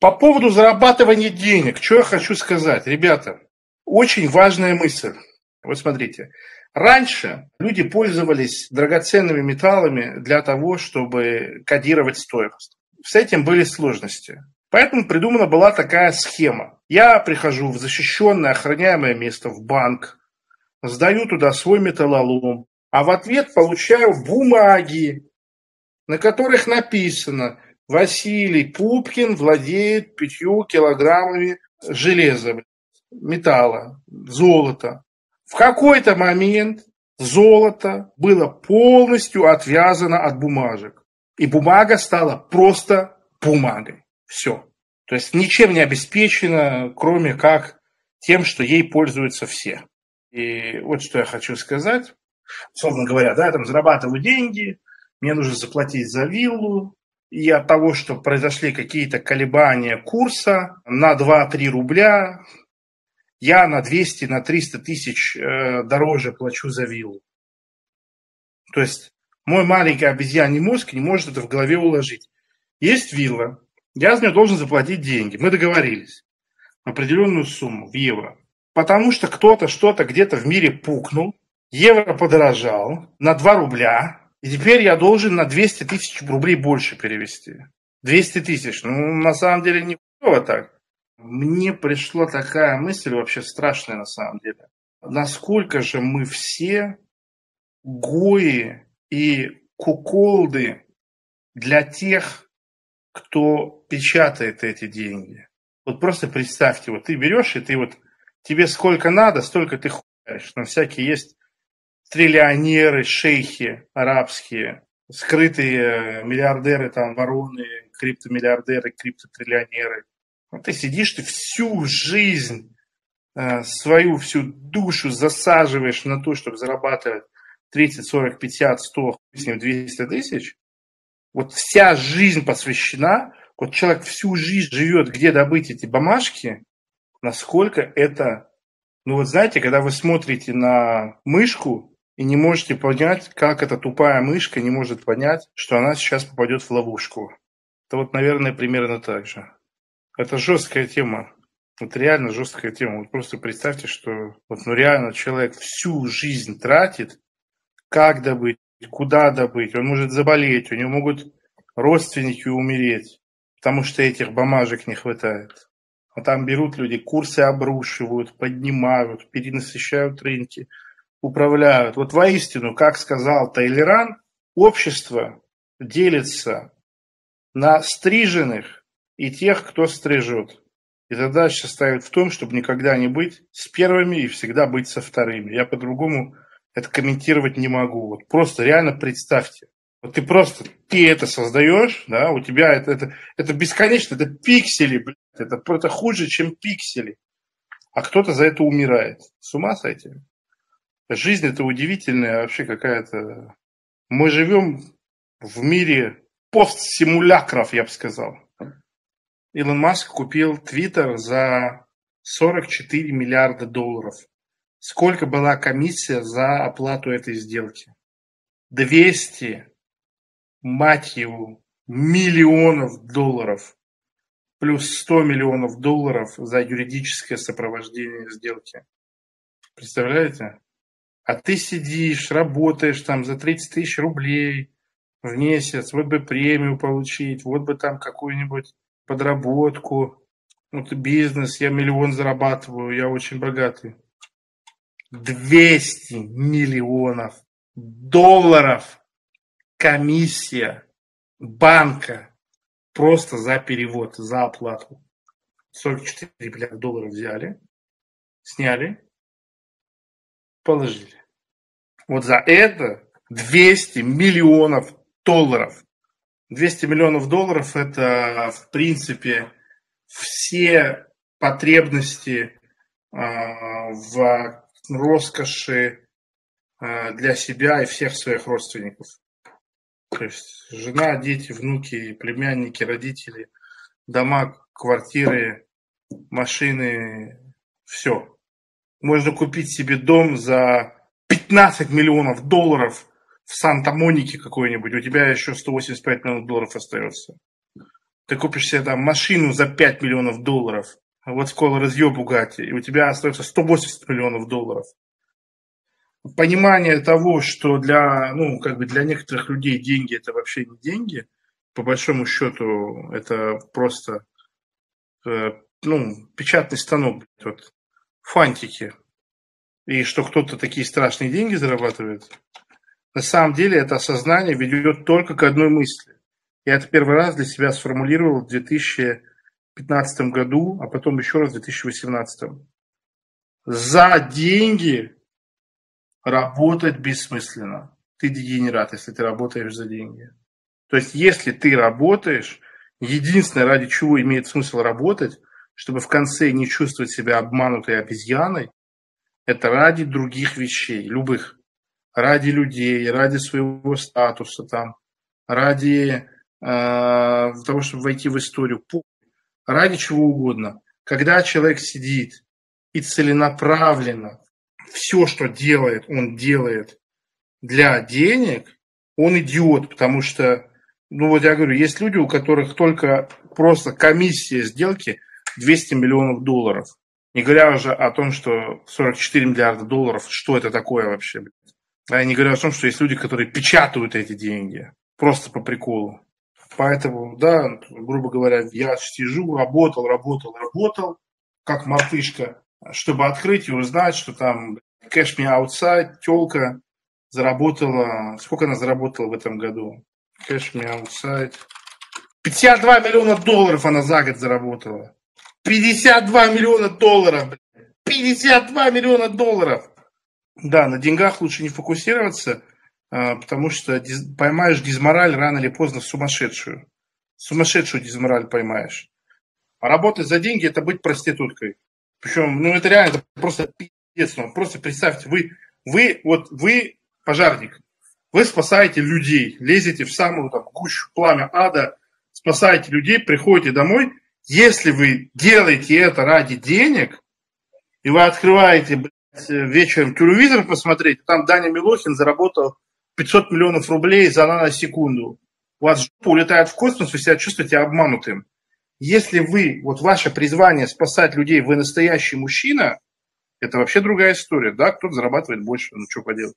По поводу зарабатывания денег, что я хочу сказать, ребята, очень важная мысль. Вот смотрите, раньше люди пользовались драгоценными металлами для того, чтобы кодировать стоимость. С этим были сложности. Поэтому придумана была такая схема. Я прихожу в защищенное охраняемое место, в банк, сдаю туда свой металлолом, а в ответ получаю бумаги, на которых написано Василий Пупкин владеет пятью килограммами железа, металла, золота. В какой-то момент золото было полностью отвязано от бумажек. И бумага стала просто бумагой. Все. То есть ничем не обеспечена, кроме как тем, что ей пользуются все. И вот что я хочу сказать. Словно говоря, да, я там зарабатываю деньги, мне нужно заплатить за виллу, и от того, что произошли какие-то колебания курса на 2-3 рубля, я на 200, на 300 тысяч э, дороже плачу за виллу. То есть мой маленький обезьяний мозг не может это в голове уложить. Есть вилла, я за нее должен заплатить деньги. Мы договорились. Определенную сумму в евро. Потому что кто-то что-то где-то в мире пукнул, евро подорожал на 2 рубля, и теперь я должен на 200 тысяч рублей больше перевести. 200 тысяч. Ну, на самом деле, не так. Мне пришла такая мысль, вообще страшная на самом деле. Насколько же мы все гои и куколды для тех, кто печатает эти деньги. Вот просто представьте, вот ты берешь, и ты вот, тебе сколько надо, столько ты хуяешь. Но всякие есть триллионеры, шейхи арабские, скрытые миллиардеры, там, вороны, криптомиллиардеры, криптотриллионеры. Вот ты сидишь, ты всю жизнь, э, свою всю душу засаживаешь на то, чтобы зарабатывать 30, 40, 50, 100, 200 тысяч, вот вся жизнь посвящена, вот человек всю жизнь живет, где добыть эти бумажки, насколько это, ну вот знаете, когда вы смотрите на мышку и не можете понять, как эта тупая мышка не может понять, что она сейчас попадет в ловушку. Это вот, наверное, примерно так же. Это жесткая тема. Это реально жесткая тема. Вот просто представьте, что вот, ну, реально человек всю жизнь тратит, как добыть, куда добыть. Он может заболеть, у него могут родственники умереть, потому что этих бумажек не хватает. А там берут люди, курсы обрушивают, поднимают, перенасыщают рынки, управляют. Вот воистину, как сказал Тайлеран, общество делится на стриженных и тех, кто стрижет. И задача ставит в том, чтобы никогда не быть с первыми и всегда быть со вторыми. Я по-другому это комментировать не могу. Вот просто реально представьте. Вот ты просто, ты это создаешь, да, у тебя это, это, это бесконечно, это пиксели, блядь, это, это хуже, чем пиксели. А кто-то за это умирает. С ума сойти? Жизнь это удивительная вообще какая-то. Мы живем в мире постсимулякров, я бы сказал. Илон Маск купил Твиттер за 44 миллиарда долларов. Сколько была комиссия за оплату этой сделки? 200, мать его, миллионов долларов. Плюс 100 миллионов долларов за юридическое сопровождение сделки. Представляете? А ты сидишь, работаешь там за 30 тысяч рублей в месяц, вот бы премию получить, вот бы там какую-нибудь подработку, вот бизнес, я миллион зарабатываю, я очень богатый. 200 миллионов долларов комиссия банка просто за перевод, за оплату. 44 миллиарда долларов взяли, сняли, положили. Вот за это 200 миллионов долларов. 200 миллионов долларов это, в принципе, все потребности э, в роскоши э, для себя и всех своих родственников. То есть жена, дети, внуки, племянники, родители, дома, квартиры, машины, все. Можно купить себе дом за 15 миллионов долларов в Санта-Монике какой-нибудь, у тебя еще 185 миллионов долларов остается. ты купишь себе там машину за 5 миллионов долларов, вот скоро разъеб Бугатти, и у тебя остается 180 миллионов долларов. Понимание того, что для, ну, как бы для некоторых людей деньги это вообще не деньги, по большому счету это просто э, ну, печатный станок, вот, фантики, и что кто-то такие страшные деньги зарабатывает, на самом деле это осознание ведет только к одной мысли. Я это первый раз для себя сформулировал в 2015 году, а потом еще раз в 2018. За деньги работать бессмысленно. Ты дегенерат, если ты работаешь за деньги. То есть, если ты работаешь, единственное, ради чего имеет смысл работать, чтобы в конце не чувствовать себя обманутой обезьяной, это ради других вещей, любых. Ради людей, ради своего статуса, там, ради э, того, чтобы войти в историю, ради чего угодно. Когда человек сидит и целенаправленно все, что делает, он делает для денег, он идиот, потому что, ну вот я говорю, есть люди, у которых только просто комиссия сделки 200 миллионов долларов. Не говоря уже о том, что 44 миллиарда долларов, что это такое вообще? А я не говорю о том, что есть люди, которые печатают эти деньги просто по приколу. Поэтому, да, грубо говоря, я сижу, работал, работал, работал, как мартышка, чтобы открыть и узнать, что там Cash Me Outside, телка заработала, сколько она заработала в этом году? Cash Me Outside. 52 миллиона долларов она за год заработала. 52 миллиона долларов. 52 миллиона долларов. Да, на деньгах лучше не фокусироваться, а, потому что поймаешь дизмораль рано или поздно сумасшедшую. Сумасшедшую дизмораль поймаешь. А работать за деньги – это быть проституткой. Причем, ну это реально, это просто пиздец. Ну, просто представьте, вы, вы, вот вы пожарник, вы спасаете людей, лезете в самую там, гущу пламя ада, спасаете людей, приходите домой. Если вы делаете это ради денег, и вы открываете блядь, вечером телевизор посмотреть, там Даня Милохин заработал 500 миллионов рублей за наносекунду. У вас жопа улетает в космос, вы себя чувствуете обманутым. Если вы, вот ваше призвание спасать людей, вы настоящий мужчина, это вообще другая история. Да, кто-то зарабатывает больше, ну что поделать.